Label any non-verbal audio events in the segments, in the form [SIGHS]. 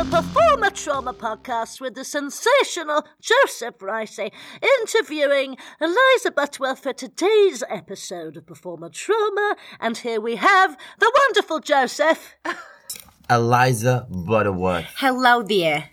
the Performer Trauma Podcast with the sensational Joseph Ricey interviewing Eliza Butterworth for today's episode of Performer Trauma. And here we have the wonderful Joseph. [LAUGHS] Eliza Butterworth. Hello there.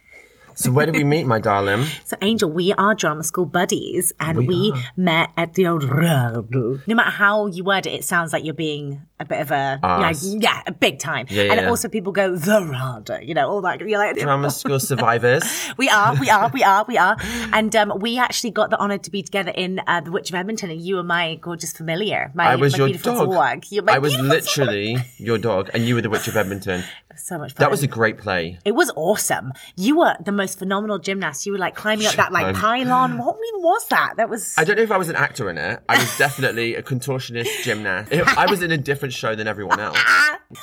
So where did we meet, my darling? [LAUGHS] So, Angel, we are drama school buddies, and We we, met at the old No matter how you word it, it sounds like you're being a bit of a, you know, yeah, a big time. Yeah, and yeah. also people go the RADA, you know, all that. You're like, Drama [LAUGHS] school survivors. we are, we are, we are, we are. [LAUGHS] And um, we actually got the honour to be together in uh, the Witch of Edmonton, and you were my gorgeous familiar. My, I was my your beautiful dog. dog. I was literally your dog, and you were the Witch of Edmonton. [LAUGHS] so much fun. That was a great play. It was awesome. You were the most phenomenal gymnast. You were like climbing up that like pylon. [GASPS] What even was that? That was. I don't know if I was an actor in it. I was definitely a contortionist gymnast. I was in a different show than everyone [LAUGHS] else.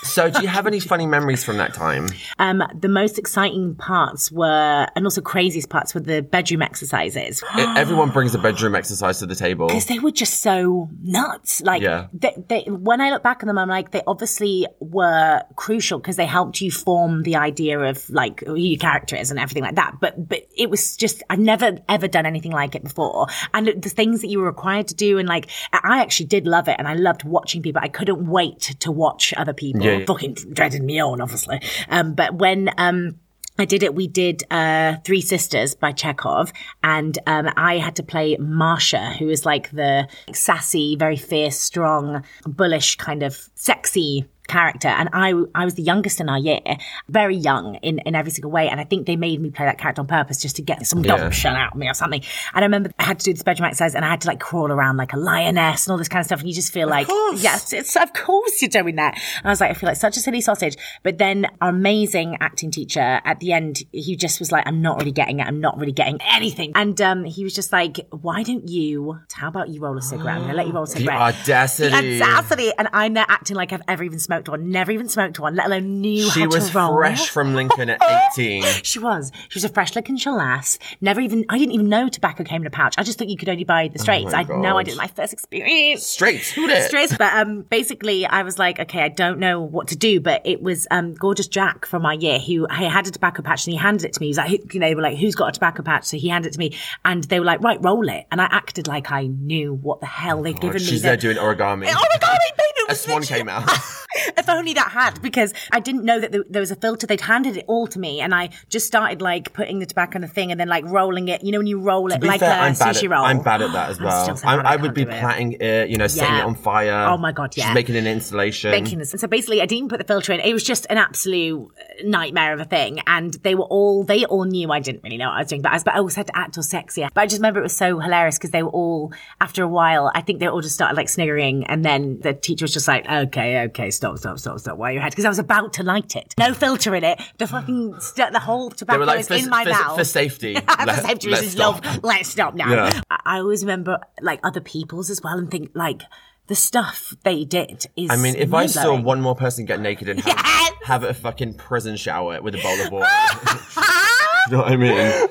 So, do you have any [LAUGHS] funny memories from that time? Um, the most exciting parts were, and also craziest parts were the bedroom exercises. Everyone brings a bedroom exercise to the table. Because they were just so nuts. Like, Yeah. they, they, when I look back on them, I'm like, they obviously were crucial because they helped you form the idea of like who your character is and everything like that. But, but it was just, I've never ever done anything like it before. And the things that you were required to do, and like, I actually did love it and I loved watching people. I couldn't wait to watch other people. Yeah, yeah. Fucking dreaded me on, obviously. Um, but when, um, I did it. We did uh, Three Sisters by Chekhov, and um, I had to play Masha, who is like the sassy, very fierce, strong, bullish, kind of sexy character. And I, I was the youngest in our year, very young in, in every single way. And I think they made me play that character on purpose just to get some Yeah. gumption out of me or something. And I remember I had to do this bedroom exercise, and I had to like crawl around like a lioness and all this kind of stuff. And you just feel like, yes, it's of course you're doing that. And I was like, I feel like such a silly sausage. But then our amazing acting teacher at the end, he just was like, I'm not really getting it. I'm not really getting anything. And um, he was just like, why don't you, how about you roll a cigarette? I'm to let you roll a The cigarette. audacity. The audacity. And I'm there acting like I've ever even smoked one, never even smoked one, let alone knew She how to roll. She was fresh from Lincoln at [LAUGHS] 18. She was. She was a fresh looking lass. Never even, I didn't even know tobacco came in a pouch. I just thought you could only buy the straights. my I no God. idea. My first experience. Straight. Who did? Straight, but um, basically, I was like, okay, I don't know what to do. But it was um, gorgeous Jack from my year who I had a tobacco patch and he handed it to me. He was like, you know, they were like, who's got a tobacco patch? So he handed it to me, and they were like, right, roll it. And I acted like I knew what the hell they'd given me. She's the- there doing origami. [LAUGHS] Origami, baby. I. A swan came out. [LAUGHS] if only that had, because I didn't know that there, was a filter. They'd handed it all to me, and I just started like putting the tobacco in the thing and then like rolling it. You know, when you roll it like fair, a I'm sushi at, roll. I'm bad at that as well. I, I would be do it. it, you know, setting Yeah. it on fire. Oh my God, Just yeah. making an installation. making this. So basically, I didn't put the filter in. It was just an absolute uh, nightmare of a thing. And they were all, they all knew I didn't really know what I was doing, but I, was, but I always had to act all sexy. But I just remember it was so hilarious because they were all, after a while, I think they all just started like sniggering. And then the teacher was just like, okay, okay, stop, stop, stop, stop. While you head, because I was about to light it. No filter in it. The fucking, st- the whole tobacco like, is for, in my for, mouth. for safety. [LAUGHS] for let- safety reasons, love, let's stop now. Yeah. I, I always remember like other people's as well and think like, the stuff they did is. I mean, if I saw one more person get naked and have, [LAUGHS] Yes! have a fucking prison shower with a bowl of water. [LAUGHS] you know what I mean?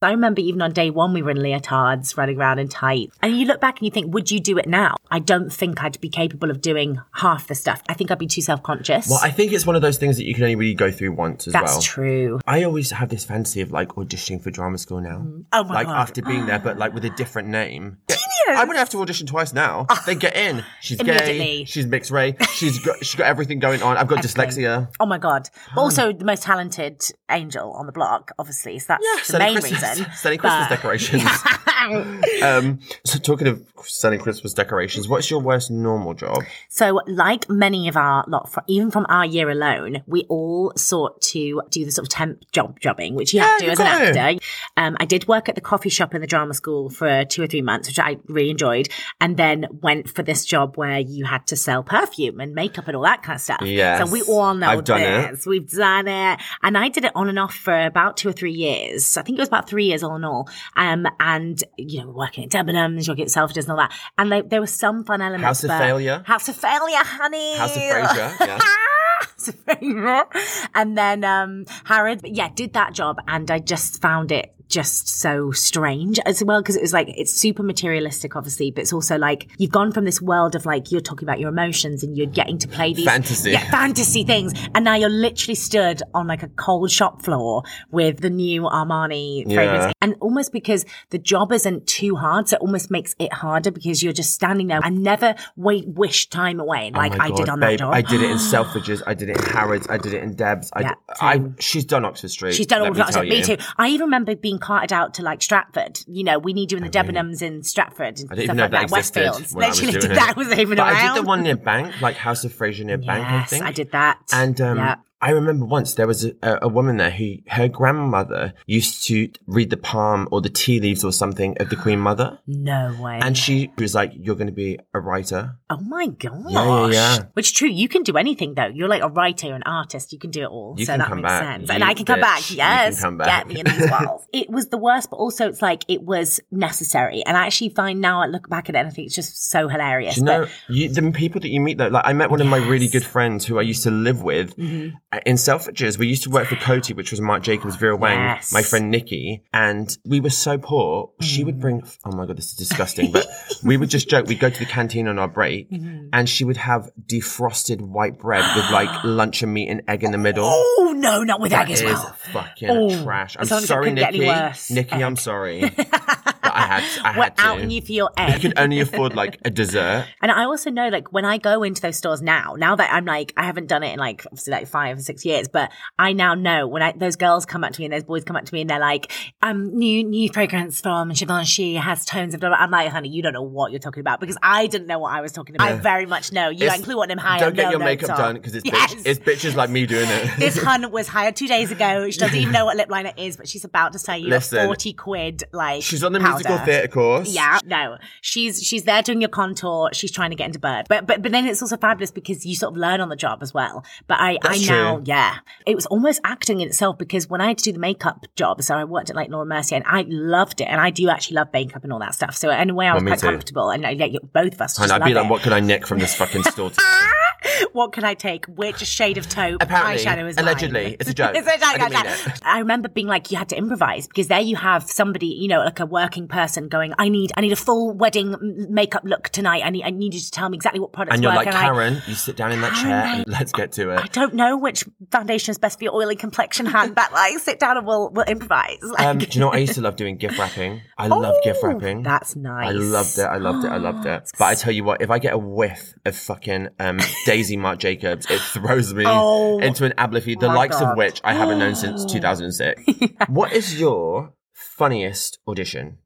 I remember even on day one, we were in leotards running around in tight. And you look back and you think, would you do it now? I don't think I'd be capable of doing half the stuff. I think I'd be too self conscious. Well, I think it's one of those things that you can only really go through once as That's well. That's true. I always have this fancy of like auditioning for drama school now. Mm-hmm. Oh my like God. after being there, but like with a different name. [GASPS] [LAUGHS] Genius. I wouldn't have to audition twice now. They get in. She's gay. She's mixed race. She's got she's got everything going on. I've got dyslexia. Oh my God. But also the most talented angel on the block, obviously. So that's the main Christmas, reason. [LAUGHS] selling Christmas decorations. [LAUGHS] [LAUGHS] um, so talking of selling Christmas decorations, what's your worst normal job? So, like many of our lot, fr- even from our year alone, we all sought to do the sort of temp job jobbing, which you have to Yeah, as you an actor. Um, I did work at the coffee shop in the drama school for two or three months, which I really enjoyed, and then went for this job where you had to sell perfume and makeup and all that kind of stuff. Yeah. So we all know I've done it. We've done it, and I did it on and off for about two or three years. I think it was about three years all in all. Um, and you know, working at Debenhams, working at Selfridges and all that, and they, there were some fun elements. House of Failure? House of Failure, honey. House of Fraser, [LAUGHS] yeah. House of Failure. and then um Harrod, yeah, did that job, and I just found it just so strange as well because it was like it's super materialistic, obviously, but it's also like you've gone from this world of like you're talking about your emotions and you're getting to play these Fantasy. yeah, fantasy things, and now you're literally stood on like a cold shop floor with the new Armani Yeah. fragrance, and almost because the job isn't too hard, so it almost makes it harder because you're just standing there and never wait wish time away oh like Oh I did on babe, that job. I did it in Selfridges. I did it in Harrods. I did it in Debs. I, Yeah, I she's done Oxford Street. She's done all of that. tell Me too. I even remember being carted out to like Stratford. You know, we need you in the Debenhams in Stratford and I didn't stuff even know like that that. Westfields. I was [LAUGHS] that. it. Was even but around. I did the one near Bank, like House of Fraser near Bank. I Yes, think I did that. And um, yeah. I remember once there was a, a woman there who her grandmother used to read the palm or the tea leaves or something of the Queen Mother, [GASPS] No way. and she was like, "You're going to be a writer." oh my gosh. yeah, yeah. yeah. Which is true. You can do anything though. You're like a writer, an artist. You can do it all. You so can that come makes back. sense. You and I can come bitch. back. You Yes. can come back. Get me in these walls. [LAUGHS] it was the worst, but also it's like it was necessary. And I actually find now I look back at it and I think it's just so hilarious. Do you know you, the people that you meet though? Like I met one of my really good friends who I used to live with Mm-hmm. Uh, in Selfridges. We used to work for Coty, which was Marc Jacobs, Vera Wang, Yes. my friend Nikki, and we were so poor. She Mm. would bring. Oh my god, this is disgusting. but we would just joke. We'd go to the canteen on our break, Mm-hmm. and she would have defrosted white bread with like [GASPS] lunch and meat and egg in the middle. oh no, not with egg That as is well. fucking Oh, trash. I'm as as sorry, couldn't get any Nikki. Nikki, I'm sorry. [LAUGHS] I had, I had to. outing you for your egg. could only afford like a dessert. [LAUGHS] And I also know, like, when I go into those stores now, now that I'm like, I haven't done it in like, obviously, like five or six years, but I now know when I, those girls come up to me and those boys come up to me and they're like, um, new, new fragrance from Givenchy has tones of blah, blah. I'm like, honey, you don't know what you're talking about because I didn't know what I was talking about. I very much know. You ain't clue what them high Don't get no your notes makeup done because it's, Yes. bitch, it's bitches like me doing it. this [LAUGHS] hun was hired two days ago. She doesn't even know what lip liner is, but she's about to say you Listen. 40 quid, like, She's on the powder. Musical theatre course. Yeah, no, she's she's there doing your contour. She's trying to get into bird, but but but then it's also fabulous because you sort of learn on the job as well. But I That's I true. now yeah, it was almost acting in itself because when I had to do the makeup job, so I worked at like Laura Mercier and I loved it, and I do actually love makeup and all that stuff. So in a way, I was Well, quite too. comfortable, and uh, yeah, you- both of us. And I'd be like, it. what can I nick from this fucking store? [LAUGHS] [LAUGHS] What can I take? Which shade of taupe Apparently, eyeshadow is mine? allegedly, it's a joke. [LAUGHS] it's a joke. I it. I remember being like, you had to improvise because there you have somebody, you know, like a working person going, I need, I need a full wedding makeup look tonight. I need, I need you to tell me exactly what products And you're work. like, I- Karen, you sit down in that chair and let's get to it. I don't know which foundation is best for your oily complexion hand, but like, sit down and we'll we'll improvise. Like, Um, do you know what I used to love doing? Gift wrapping. I love gift Oh, wrapping. That's nice. I loved it. I loved it. I loved it. [GASPS] But I tell you what, if I get a whiff of fucking um, Daisy [LAUGHS] Marc Jacobs, it throws me [SIGHS] Oh, into an ablify, the likes God. of which I haven't known since [GASPS] 2006. What is your funniest audition?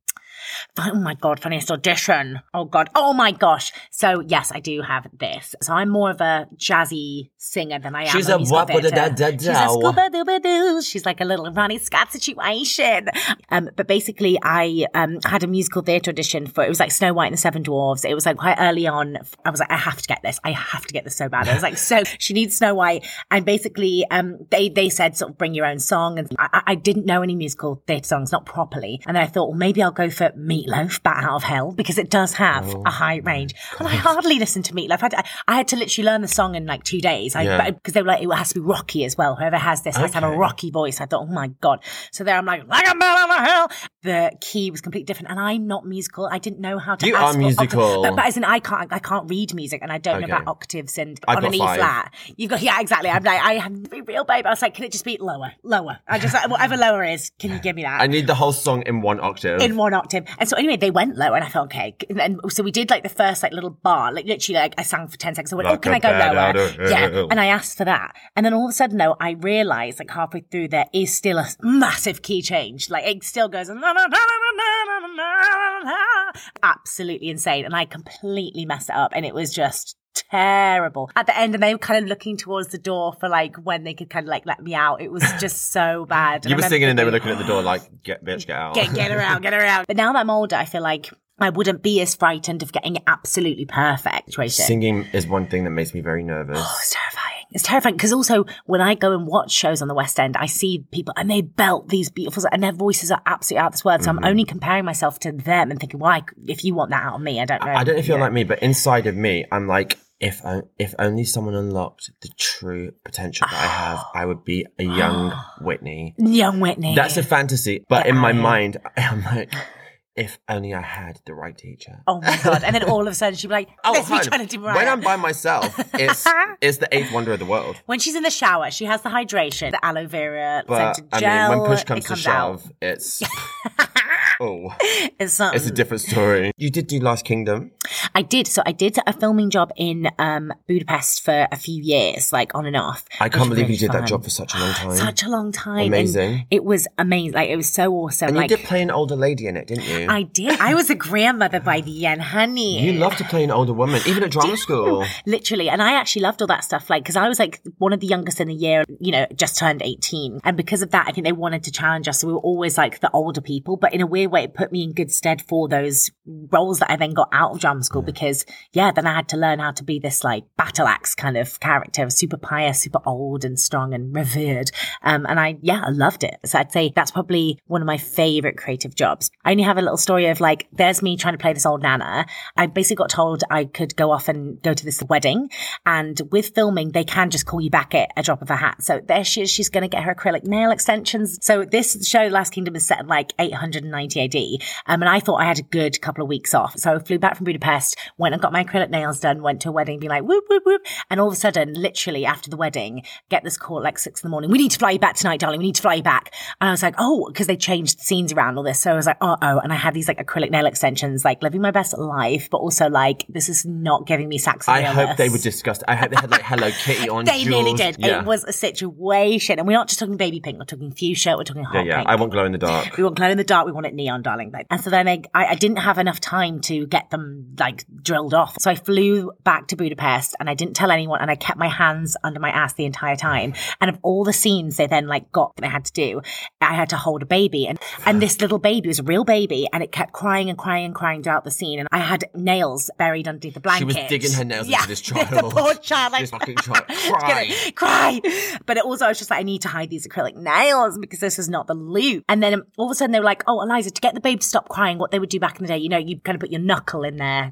Oh my god, funniest audition. Oh god. Oh my gosh. So yes, I do have this. So I'm more of a jazzy singer than I am. She's a a musical wappa da da da She's a scuba dooba doo. She's like a little Ronnie Scott situation. Um, but basically, I um had a musical theatre audition for it was like Snow White and the Seven Dwarves. It was like quite early on. I was like, I have to get this. I have to get this so bad. I was like, so [LAUGHS] she needs Snow White, and basically, um, they they said sort of bring your own song, and I, I- didn't know any musical theatre songs, not properly, and then I thought, well, maybe I'll go for Meatloaf, Bat Out of Hell, because it does have Oh. a high range, and I hardly listened to Meatloaf. I had, I had to literally learn the song in like two days, I, Yeah. because they were like, it has to be rocky as well. Whoever has this has to have a rocky voice. I thought, oh my god. So there, I'm like, like a bell on the hill. The key was completely different, and I'm not musical. I didn't know how to. You are musical. but, but as in, I can't, I can't read music, and I don't know about octaves and I've on an E flat. You've got, yeah, exactly. I'm like, I have to be real, babe. I was like, can it just be lower, lower? I just like, whatever lower is, can you give me that? I need the whole song in one octave. in one octave. And so anyway, they went low and I thought, okay. And then, so we did like the first like little bar, like literally like I sang for 10 seconds. I went, oh, can I go lower? Yeah. And I asked for that. And then all of a sudden, though, I realized like halfway through there is still a massive key change. Like it still goes, absolutely insane. And I completely messed it up and it was just terrible at the end and they were kind of looking towards the door for like when they could kind of like let me out it was just [LAUGHS] so bad you were singing and they were looking at the door like, get bitch, get out. get, get her out, get her out. [LAUGHS] But now that I'm older, I feel like I wouldn't be as frightened of getting it absolutely perfect. Situation. Singing is one thing that makes me very nervous. Oh, it's terrifying. It's terrifying because also when I go and watch shows on the West End, I see people and they belt these beautiful and their voices are absolutely out of this world. So I'm mm-hmm. only comparing myself to them and thinking, well, if you want that out of me, I don't know. I don't know if you're Yeah. like me, but inside of me, I'm like, If o- if only someone unlocked the true potential that I have, [SIGHS] I would be a young [GASPS] Whitney. Young Whitney. That's a fantasy, but in my Yeah. mind, [LAUGHS] I'm like, if only I had the right teacher. Oh my god! And then all of a sudden she'd be like, [LAUGHS] Oh, "Let's be trying to do when I'm by myself, it's [LAUGHS] it's the eighth wonder of the world. When she's in the shower, she has the hydration, the aloe vera But I mean, when push it comes to comes out. shove, it's oh, It's something. it's a different story. You did do Last Kingdom. I did. So I did a filming job in um, Budapest for a few years, like on and off. I can't believe really you did that job for such a long time. Such a long time. Amazing. And it was amazing. Like it was so awesome. and like you did play an older lady in it, didn't you? I did. I was a grandmother by the end, honey. you love to play an older woman, even at drama school. Literally. And I actually loved all that stuff. Like, cause I was like one of the youngest in the year, you know, just turned 18. And because of that, I think they wanted to challenge us. So we were always like the older people, but in a weird way, it put me in good stead for those roles that I then got out of drama school because yeah, then I had to learn how to be this like battle axe kind of character, super pious, super old and strong and revered. Um, and I, yeah, I loved it. So I'd say that's probably one of my favorite creative jobs. I only have a little story of like, there's me trying to play this old nana. I basically got told I could go off and go to this wedding. And with filming, they can just call you back at a drop of a hat. So there she is. She's going to get her acrylic nail extensions. So this show, Last Kingdom, is set in like 890 AD. Um, and I thought I had a good couple of weeks off. So I flew back from Budapest, went and got my acrylic nails done, went to a wedding, being like, whoop, whoop, whoop. And all of a sudden, literally after the wedding, get this call at like six in the morning. We need to fly you back tonight, darling. We need to fly you back. And I was like, oh, because they changed the scenes around all this. So I was like, oh, oh. And I had these like acrylic nail extensions, like living my best life, but also like, this is not giving me Saxon I hope they were disgusted. I hope they had like Hello Kitty [LAUGHS] on. They nearly did. Yeah. It was a situation. And we're not just talking baby pink, we're talking fuchsia, we're talking yeah, hot yeah. pink. I want glow in the dark. We want glow in the dark. We want it neon, darling. And so then I, I didn't have enough time to get them like drilled off. So I flew back to Budapest and I didn't tell anyone and I kept my hands under my ass the entire time. And of all the scenes they then like got that I had to do, I had to hold a baby and, and this little baby was a real baby and it kept crying and crying and crying throughout the scene. And I had nails buried underneath the blanket. She was digging her nails Yeah. into this [LAUGHS] child. the poor child. Like, This fucking child. [LAUGHS] Cry. cry. But it also, I was just like, I need to hide these acrylic nails because this is not the loop. And then all of a sudden they were like, oh, Eliza, to get the babe to stop crying, what they would do back in the day, you know, you kind of put your knuckle in there,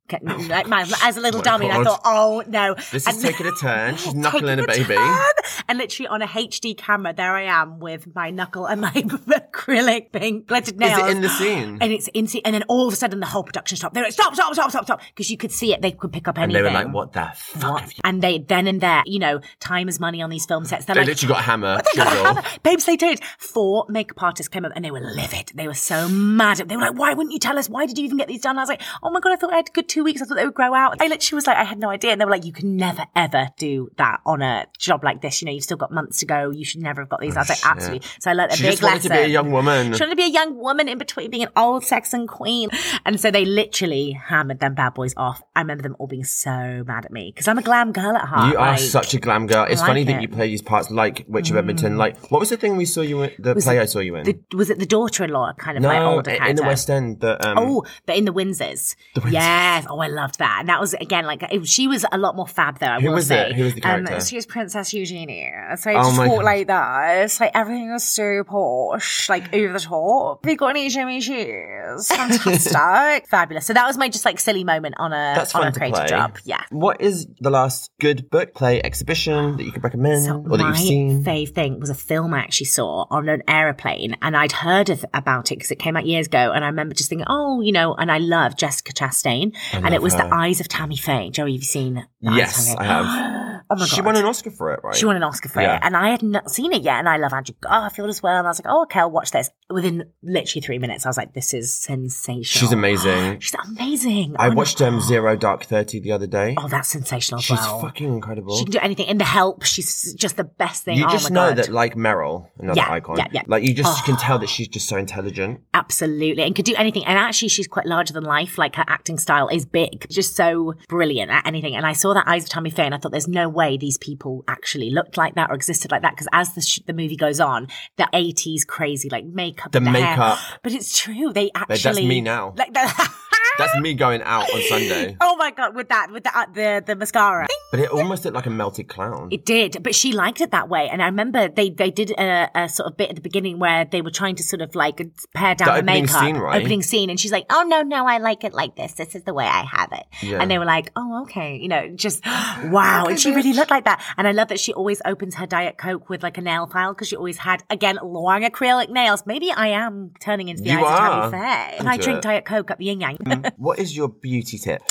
like my, as a little dummy. And I thought, oh no. This And- is taking a turn. She's [LAUGHS] knuckling a baby. turn. And literally on a HD camera, there I am with my knuckle and my [LAUGHS] acrylic pink glittered Is it in the scene? And it's in, scene, and then all of a sudden the whole production stopped. They were like, stop, stop, stop, stop, stop. Because you could see it. They could pick up anything. And they were like, "What the fuck?" What? And they then and there, you know, time is money on these film sets. They're They like, literally got a hammer. they got a hammer. Babes, they did. Four makeup artists came up and they were livid. They were so mad. They were like, why wouldn't you tell us? Why did you even get these done? I was like, oh my God, I thought I had a good two weeks. I thought they would grow out. I literally was like, I had no idea. And they were like, you can never, ever do that on a job like this. You know, you've still got months to go. You should never have got these. I was like, absolutely. So I learned a She big just wanted lesson. to be a young woman. She wanted to be a young woman in between being an old Saxon queen. And so they literally hammered them bad boys off. I remember them all being so mad at me because I'm a glam girl at heart. You are like- such a glam girl. It's I funny like that you play these parts like Witch of Edmonton. Like, what was the thing we saw you in? The play I saw you in. the, was it the daughter-in-law kind of like no, older character? in the West End. The, um, Oh, but in the Windsors. Yes. Oh, I loved that. And that was again like it, she was a lot more fab though. I Who will was say. it? Who was the character? Um, she was Princess Eugenie. So I Oh just my talk God. like that. It's like everything was so posh, like over the top. Have you got any shimmy shoes? [LAUGHS] Fantastic, fabulous. So that was my just like silly moment on a That's on fun a to creative job. Yeah. What is the last good book, play, exhibition that you could recommend So or that my you've seen? fave thing was a film I actually saw on an aeroplane, and I'd heard of, about it because it came out years ago, and I remember just thinking, oh, you know, and I love Jessica Chastain, and it was her. The Eyes of Tammy Faye. Joey, have you seen? The Eyes of Yes, I have. [GASPS] oh my god, She won an Oscar for it, right? She won an Oscar for Yeah. it, and I had not seen it yet. And I love Andrew Garfield as well. And I was like, "Oh, okay, I'll watch this." Within literally three minutes, I was like, "This is sensational." She's amazing. [GASPS] She's amazing. I Oh, watched um, Zero Dark Thirty the other day. Oh, that's sensational She's well. fucking incredible. She can do anything. In The Help, she's just the best thing. you oh just know God. that, like Meryl, another Yeah, icon. yeah, yeah. Like you just Oh. [SIGHS] can tell that she's just so intelligent. Absolutely. And could do anything. And actually, she's quite larger than life. Like her acting style is big, just so brilliant at anything. And I saw that Eyes of Tammy Faye and I thought there's no way these people actually looked like that or existed like that. Because as the, sh- the movie goes on, the 80s crazy, like makeup. The and hair. makeup. But it's true. They actually. that's me now. Like that. [LAUGHS] That's me going out on Sunday. [LAUGHS] Oh my god, with that, with the uh, the, the mascara. But it almost looked like a melted clown. It did, but she liked it that way. And I remember they, they did a, a sort of bit at the beginning where they were trying to sort of like pare down The the, opening makeup. scene, right? Opening scene. And she's like, oh, no, no, I like it like this. This is the way I have it. Yeah. And they were like, oh, okay. You know, just [GASPS] wow. and she really looked like that. And I love that she always opens her Diet Coke with like a nail file because she always had, again, long acrylic nails. Maybe I am turning into the You eyes of. Tammy Faye. And I drink. Diet Coke at the yin yang. Mm. [LAUGHS] what is your beauty tip?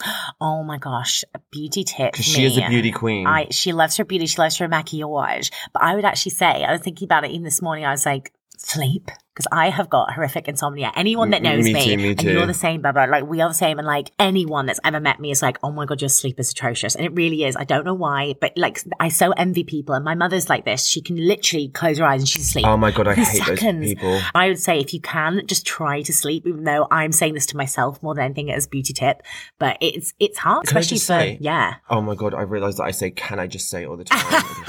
oh my gosh. A beauty tip. Because she is a beauty queen. I she loves her beauty, she loves her maquillage. But I would actually say, I was thinking about it even this morning, I was like, sleep. Because I have got horrific insomnia. Anyone that knows me me, too, me and you're the same, Barbara, like we are the same. And like anyone that's ever met me is like, oh my God, your sleep is atrocious. And it really is. I don't know why, but like I so envy people. And my mother's like this. She can literally close her eyes and she's asleep. oh my god, I hate those seconds. people. I would say if you can, just try to sleep, even though I'm saying this to myself more than anything as beauty tip. But it's it's hard, Can especially for say- yeah. Oh my god, I realised that I say can I just say all the time. [LAUGHS]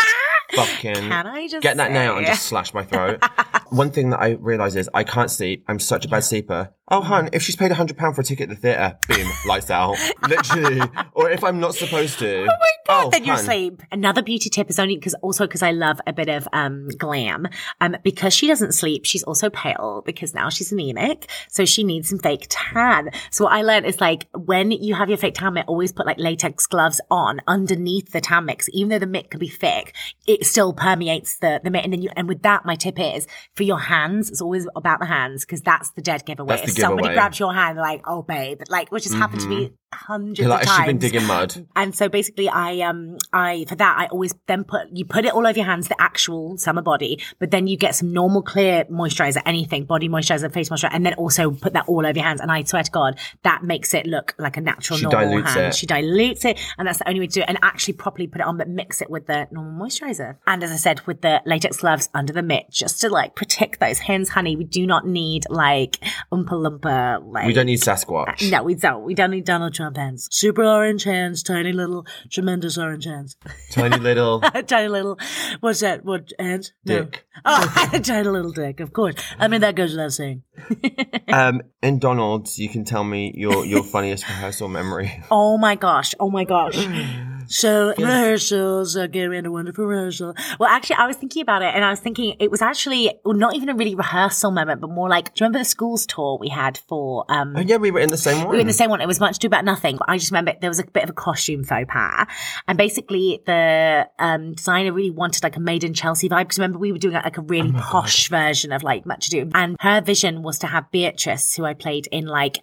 Fucking Can I just get that nail and just slash my throat. [LAUGHS] One thing that I realise is I can't sleep. I'm such a bad sleeper. Oh, hun, if she's paid a hundred pound for a ticket at the theatre, boom, [LAUGHS] lights out. Literally. Or if I'm not supposed to. Oh my god. then you sleep. Another beauty tip is only because also because I love a bit of um glam. Um, because she doesn't sleep, she's also pale because now she's anemic, so she needs some fake tan. So what I learned is like when you have your fake tan mitt, always put like latex gloves on underneath the tan mix, even though the mitt can be thick, it still permeates the the mitt. And then you and with that, my tip is for your hands. It's always about the hands because that's the dead giveaway. That's the somebody giveaway. grabs your hand, like, oh babe, like which has happened to me hundreds like, of has times. she been digging mud? And so basically I um I for that I always then put you put it all over your hands, the actual summer body, but then you get some normal clear moisturizer, anything, body moisturizer, face moisturizer, and then also put that all over your hands. And I swear to God, that makes it look like a natural She normal hand. it. She dilutes it, and that's the only way to do it. And actually properly put it on, but mix it with the normal moisturizer. And as I said, with the latex gloves under the mitt, just to like protect those hands, honey. We do not need like oompa loompa like We don't need Sasquatch. no, we don't. We don't need Donald Trump hands. Super orange hands, tiny little, tremendous orange hands. Tiny [LAUGHS] little tiny little, what's that? What hands? No. dick. Oh, [LAUGHS] tiny little dick, of course. I mean, that goes without saying. [LAUGHS] Um, in Donald's, you can tell me your, your funniest rehearsal memory. Oh my gosh. Oh my gosh. So rehearsals, uh, get a wonderful rehearsal. Well, actually, I was thinking about it, and I was thinking it was actually well, not even a really rehearsal moment, but more like, do you remember the schools tour we had for um, Oh, yeah, we were in the same one. We were in the same one. It was much ado about nothing. But I just remember there was a bit of a costume faux pas. And basically the um, designer really wanted like a made in Chelsea vibe. Because remember we were doing like a really posh version of like much ado. And her vision was to have Beatrice, who I played in like,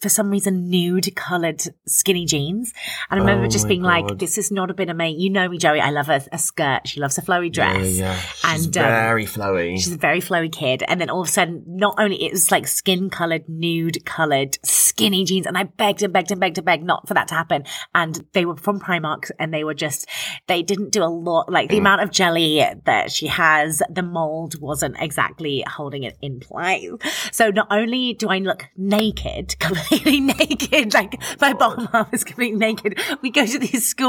for some reason, nude colored skinny jeans. And I remember Oh just being like, God. This is not a bit of me. You know me, Joey. I love a, a skirt. She loves a flowy dress. yeah, yeah. She's And, um, very flowy. She's a very flowy kid. And then all of a sudden, not only it was like skin colored, nude colored, skinny jeans. And I begged and begged and begged and begged not for that to happen. And they were from Primark and they were just, they didn't do a lot. Like the Mm. amount of jelly that she has, the mold wasn't exactly holding it in place. So not only do I look naked, [LAUGHS] completely naked, like my bottom half is completely naked, we go to these schools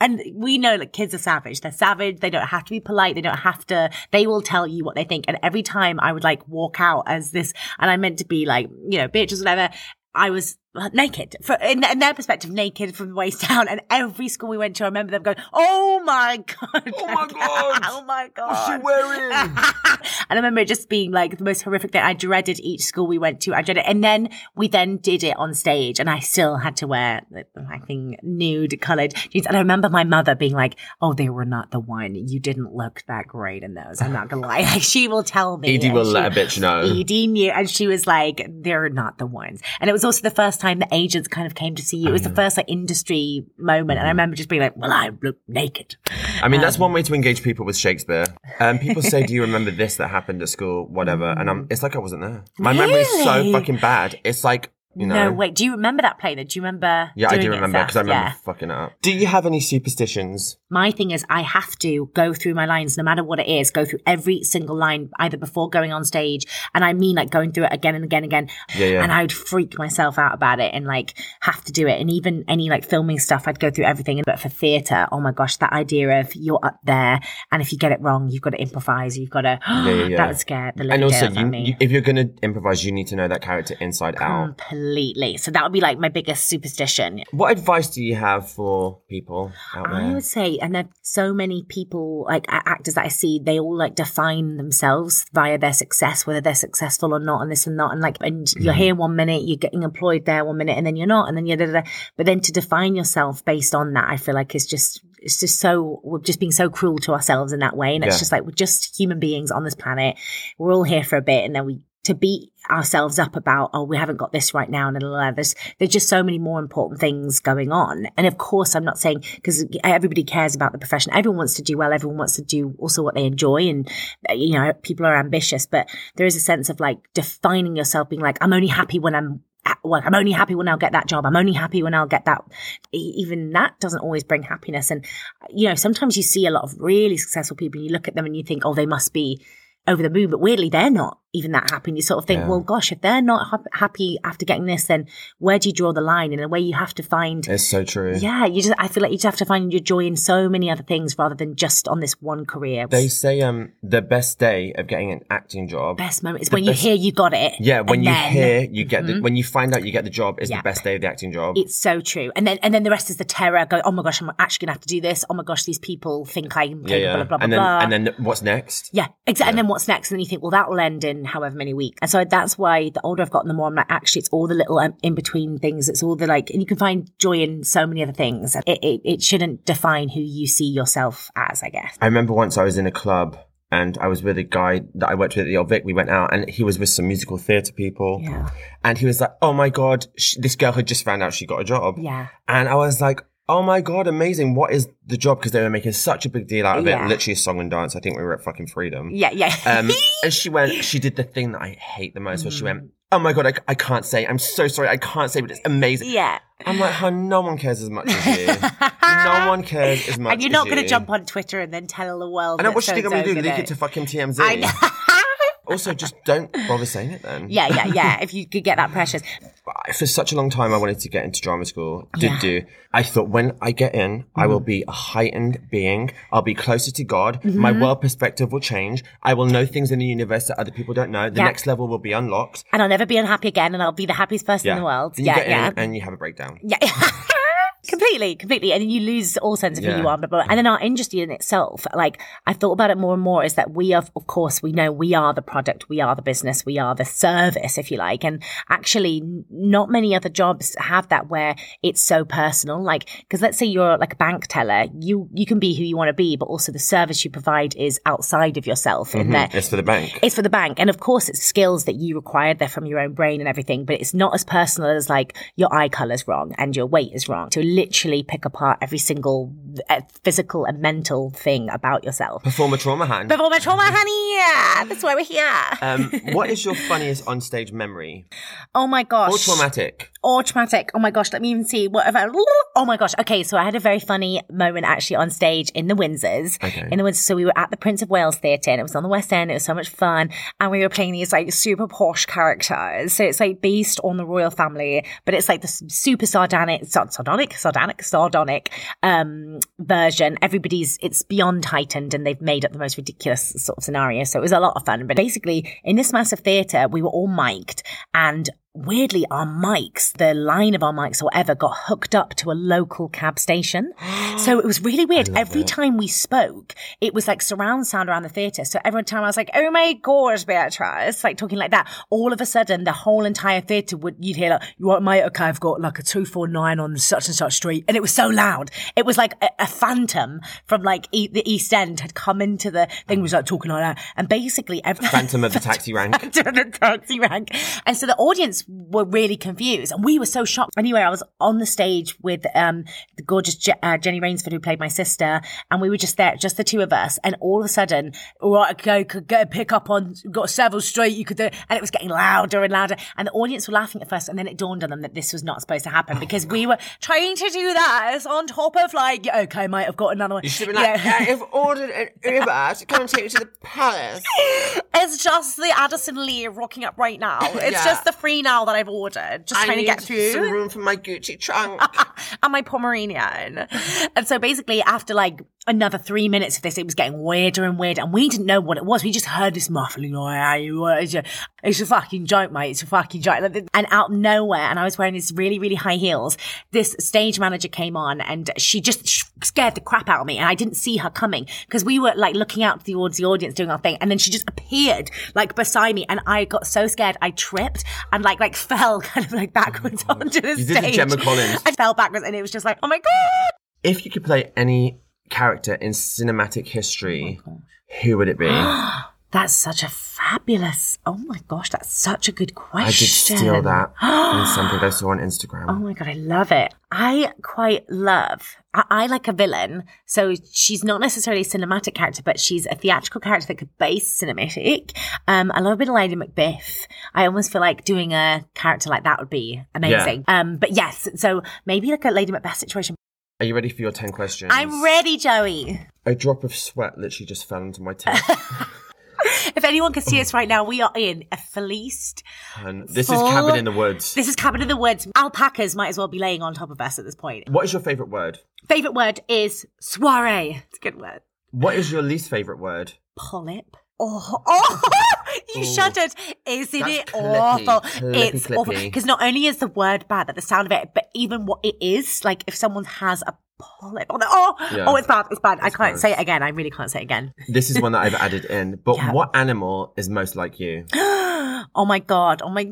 and we know that kids are savage. They're savage. They don't have to be polite. They don't have to, they will tell you what they think. And every time I would like walk out as this, and I meant to be like, you know, bitch or whatever, I was naked for in, in their perspective, naked from the waist down. And every school we went to, I remember them going, "Oh my god! Oh my [LAUGHS] God. oh my god! What's she wearing? [LAUGHS] and I remember it just being like the most horrific thing. I dreaded each school we went to. I dreaded, and then we then did it on stage, and I still had to wear I think nude coloured jeans. And I remember my mother being like, "Oh, they were not the one. You didn't look that great in those. I'm not gonna lie. [LAUGHS] Like she will tell me. Edie will she- let a bitch know. Edie knew, and she was like, "They're not the ones." And it was also the first time the agents kind of came to see you. It was the first like industry moment, and I remember just being like, "Well, I look naked." I mean, that's Um, one way to engage people with Shakespeare. Um, people say, "Do you remember this that happened at school?" Whatever, and I'm. It's like I wasn't there. My memory is so fucking bad. It's like you know. No, wait. Do you remember that play? Though? Do you remember? Yeah, I do remember because I remember Yeah. fucking it up. Do you have any superstitions? My thing is, I have to go through my lines, no matter what it is, go through every single line, either before going on stage, and I mean like going through it again and again and again. Yeah, yeah. And I would freak myself out about it and like have to do it. And even any like filming stuff, I'd go through everything. But for theatre, oh my gosh, that idea of you're up there, and if you get it wrong, you've got to improvise. You've got to. [GASPS] yeah, yeah. That would scare the living And also, you, you, if you're going to improvise, you need to know that character inside out. Completely. So that would be like my biggest superstition. What advice do you have for people out there? I would say, and there's so many people, like actors that I see, they all like define themselves via their success, whether they're successful or not, and this and that. And like, and you're mm-hmm. here one minute, you're getting employed there one minute, and then you're not, and then you're da, da, da. But then to define yourself based on that, I feel like is just, it's just so, we're just being so cruel to ourselves in that way. And it's Yeah. just like, we're just human beings on this planet. We're all here for a bit, and then we, to beat ourselves up about, oh, we haven't got this right now. And there's, there's just so many more important things going on. And of course, I'm not saying because everybody cares about the profession. Everyone wants to do well. Everyone wants to do also what they enjoy. And, uh, you know, people are ambitious, but there is a sense of like defining yourself being like, I'm only happy when I'm work. I'm only happy when I'll get that job. I'm only happy when I'll get that. Even that doesn't always bring happiness. And, you know, sometimes you see a lot of really successful people and you look at them and you think, oh, they must be over the moon, but weirdly, they're not even that happy. And you sort of think, Yeah. well, gosh, if they're not hap- happy after getting this, then where do you draw the line? In a way, you have to find. It's so true. Yeah, you just. I feel like you just have to find your joy in so many other things rather than just on this one career. They say um the best day of getting an acting job. best moment is when you hear you got it. yeah, when you then- hear you get the when you find out you get the job is Yeah. the best day of the acting job. It's so true. And then and then the rest is the terror. Go, oh my gosh, I'm actually gonna have to do this. Oh my gosh, these people think I'm yeah, capable yeah. of blah blah and then blah. and then what's next? Yeah, exactly. And then what's next? And then you think, well, that will end in however many weeks. And so that's why the older I've gotten, the more I'm like, actually, it's all the little um, in between things. It's all the like, and you can find joy in so many other things. It, it, it shouldn't define who you see yourself as, I guess. I remember once I was in a club and I was with a guy that I worked with at the Old Vic. We went out and he was with some musical theatre people. Yeah. And he was like, oh my God, sh- this girl had just found out she got a job. Yeah. And I was like, oh my God, amazing. What is the job? Because they were making such a big deal out of Yeah. it. Literally a song and dance. I think we were at fucking Freedom. Yeah. Yeah. Um, [LAUGHS] and she went, she did the thing that I hate the most, where she went, oh my God, I, I can't say. I'm so sorry. I can't say, but it's amazing. yeah. I'm like, hun, no one cares as much as you. [LAUGHS] no one cares as much as you. And you're not going to jump on Twitter and then tell the world. I know what do you think I'm going to do. Leak did it to fucking TMZ. I know. Also, just don't bother saying it then. yeah, yeah, yeah. If you could get that precious. For such a long time, I wanted to get into drama school. Did Yeah. do. I thought when I get in, I will mm-hmm. be a heightened being. I'll be closer to God. My mm-hmm. world perspective will change. I will know things in the universe that other people don't know. The Yeah. next level will be unlocked. And I'll never be unhappy again, and I'll be the happiest person Yeah. in the world. You yeah, yeah. and you have a breakdown. Yeah. [LAUGHS] completely, completely. And then you lose all sense of who you are. Blah, blah, blah. And then our industry in itself, like I've thought about it more and more is that we are, of course, we know we are the product, we are the business, we are the service, if you like. And actually not many other jobs have that where it's so personal. Like, cause let's say you're like a bank teller, you, you can be who you want to be, but also the service you provide is outside of yourself in mm-hmm. that It's for the bank. it's for the bank. And of course, it's skills that you required. They're from your own brain and everything, but it's not as personal as like your eye color's wrong and your weight is wrong. To literally pick apart every single uh, physical and mental thing about yourself. Perform a trauma hand. Perform a trauma, honey. Yeah, that's why we're here. Um, what is [LAUGHS] your funniest on-stage memory? oh my gosh. Or traumatic? Or traumatic. Oh my gosh, let me even see what about. Oh my gosh. Okay, so I had a very funny moment actually on stage in the Windsors. Okay. In the Windsors, so we were at the Prince of Wales Theatre, and it was on the West End. It was so much fun, and we were playing these like super posh characters. So it's like based on the royal family, but it's like the super sardonic, sardonic, sardonic, sardonic um, version. Everybody's it's beyond heightened, and they've made up the most ridiculous sort of scenario. So it was a lot of fun. But basically, in this massive theatre, we were all mic'd, and weirdly, our mics, the line of our mics or whatever, got hooked up to a local cab station. so it was really weird. Every time we spoke, it was like surround sound around the theatre. So every time I was like, oh my gosh, Beatrice, like talking like that, all of a sudden the whole entire theatre would, you'd hear like, you want mate, okay, I've got like a 249 on such and such street. And it was so loud. It was like a, a phantom from like e- the East End had come into the thing, was like talking like that. And basically every Phantom of the [LAUGHS] taxi rank. to the taxi rank. And so the audience were really confused and we were so shocked. Anyway, I was on the stage with um, the gorgeous Je- uh, Jenny Rainsford who played my sister and we were just there, just the two of us. And all of a sudden, right, okay, could get a pick up on, got Savile Street, you could do. And it was getting louder and louder. And the audience were laughing at first and then it dawned on them that this was not supposed to happen because we were trying to do that on top of like, okay, mate, I've got another one. You should have been like, Yeah. "Yeah, I've ordered an Uber [LAUGHS] to come and take you to the palace. It's just the Addison Lee rocking up right now. It's Yeah. just the free now that I've ordered. Just I trying to get through. some room for my Gucci trunk. [LAUGHS] and my Pomeranian. And so basically, after like another three minutes of this, it was getting weirder and weirder, and we didn't know what it was. We just heard this muffling, oh, yeah, you- it's a, it's a fucking joke, mate. It's a fucking joke. And out of nowhere, and I was wearing these really, really high heels, this stage manager came on and she just scared the crap out of me, and I didn't see her coming because we were like looking out towards the audience doing our thing, and then she just appeared like beside me, and I got so scared I tripped and like like [LAUGHS] fell kind of like backwards oh onto the You did the stage. Gemma Collins. I fell backwards, and it was just like, oh my god. If you could play any character in cinematic history, who would it be? [GASPS] That's such a fabulous. Oh my gosh, that's such a good question. I did steal that [GASPS] from something I saw on Instagram. Oh my god, I love it. I quite love. I, I like a villain, so she's not necessarily a cinematic character, but she's a theatrical character that could base cinematic. Um, I love a bit of Lady Macbeth. I almost feel like doing a character like that would be amazing. Um, but yes, so maybe like a Lady Macbeth situation. Are you ready for your 10 questions? I'm ready, Joey. A drop of sweat literally just fell into my teeth. [LAUGHS] If anyone can see us right now, we are in a fleeced. and this Full- is Cabin in the Woods. This is Cabin in the Woods. Alpacas might as well be laying on top of us at this point. What is your favourite word? Favorite word is soiree. It's a good word. What is your least favourite word? Polyp. Oh, [LAUGHS] oh, you oh. shuddered. Isn't That's it clippy, awful? clippy, it's awful. Because not only is the word bad, but the sound of it, but even what it is, like if someone has a polyp on it, oh, Yeah. oh, it's bad, it's bad. I can't bad. say it again. I really can't say it again. This is one that I've added in. But [LAUGHS] Yeah. what animal is most like you? [GASPS] oh my god, oh my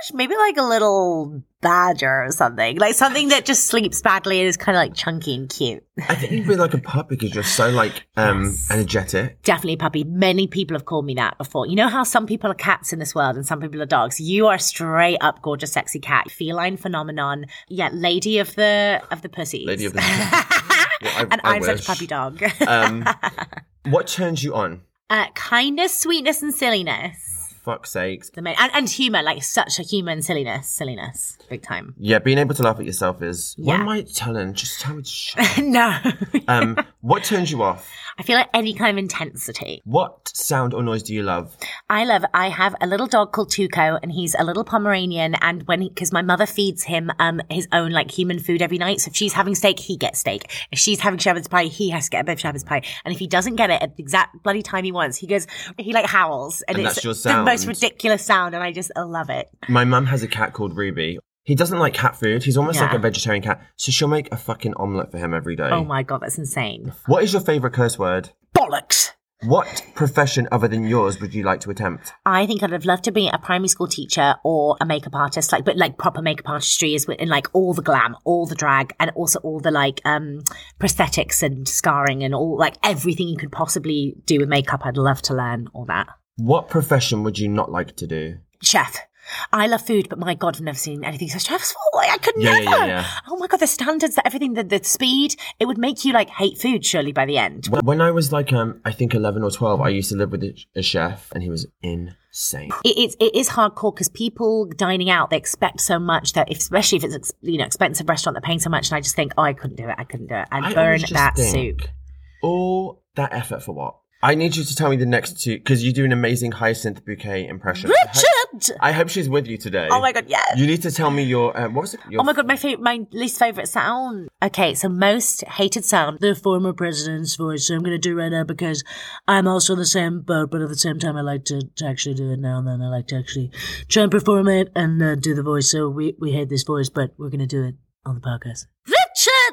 gosh. Maybe like a little badger or something. Like something that just sleeps badly and is kind of like chunky and cute. I think you'd be like a pup because you're so like um energetic. Definitely a puppy. Many people have called me that before. You know how some people are cats in this world and some people are dogs. You are straight up gorgeous, sexy cat, feline phenomenon. Yeah, lady of the of the pussies. Lady of the [LAUGHS] Well, I- and I I'm such a puppy dog. Um, [LAUGHS] what turns you on? uh, kindness, sweetness, and silliness. Fuck's sakes. The main and, and humor, like such a human silliness, silliness, big time. Yeah, being able to laugh at yourself is. What am I telling? Just tell me to shut up. [LAUGHS] no, Um, [LAUGHS] what turns you off? I feel like any kind of intensity. What sound or noise do you love? I love. I have a little dog called Tuco, and he's a little Pomeranian. And when because my mother feeds him um his own like human food every night. So if she's having steak, he gets steak. If she's having shepherd's pie, he has to get a bit of shepherd's pie. And if he doesn't get it at the exact bloody time he wants, he goes he like howls, and, And it's that's your the most ridiculous sound. And I just I love it. My mum has a cat called Ruby. He doesn't like cat food. He's almost like a vegetarian cat. So she'll make a fucking omelette for him every day. Oh my god, that's insane. What is your favourite curse word? Bollocks. What profession other than yours would you like to attempt? I think I'd have loved to be a primary school teacher or a makeup artist, like but like proper makeup artistry is in like all the glam, all the drag, and also all the like um prosthetics and scarring and all like everything you could possibly do with makeup. I'd love to learn all that. What profession would you not like to do? Chef. I love food, but my God, I've never seen anything so stressful. Like, I could Yeah, never. yeah, yeah. Oh my God, the standards, the everything, the, the speed, it would make you like hate food surely by the end. When- I was like, um, I think 11 or 12, I used to live with a, chef and he was insane. it is it is hardcore because people dining out they expect so much that if, especially if it's you know expensive restaurant they're paying so much and I just think oh I couldn't do it I couldn't do it I'd I burn that think- soup. All that effort for what? I need you to tell me the next two, because you do an amazing hyacinth bouquet impression. I hope- I hope she's with you today. Oh my god, yes. You need to tell me your, uh, what was it? Your Oh my god, my favorite, my least favorite sound. Okay, so most hated sound. the former president's voice. So I'm going to do it right now because I'm also in the same boat, but at the same time, I like to, to actually do it now and then. I like to actually try and perform it and uh, do the voice. So we, we hate this voice, but we're going to do it on the podcast. Richard!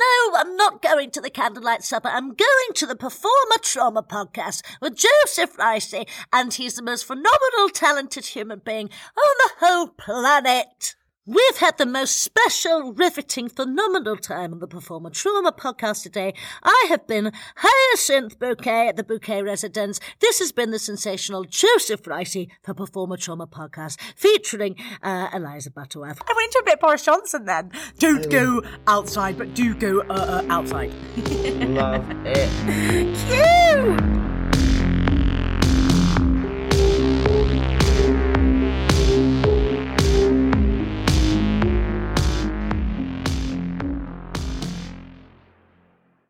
No, I'm not going to the candlelight supper. I'm going to the Performer Trauma podcast with Joseph Ricey, and he's the most phenomenal, talented human being on the whole planet. We've had the most special, riveting, phenomenal time on the Performer Trauma podcast today. I have been Hyacinth Bouquet at the Bouquet Residence. This has been the sensational Joseph Ricey for Performer Trauma podcast, featuring uh, Eliza Butterworth. I went to a bit Boris Johnson then. Don't go outside, but do go uh, uh, outside. [LAUGHS] love it. Cute.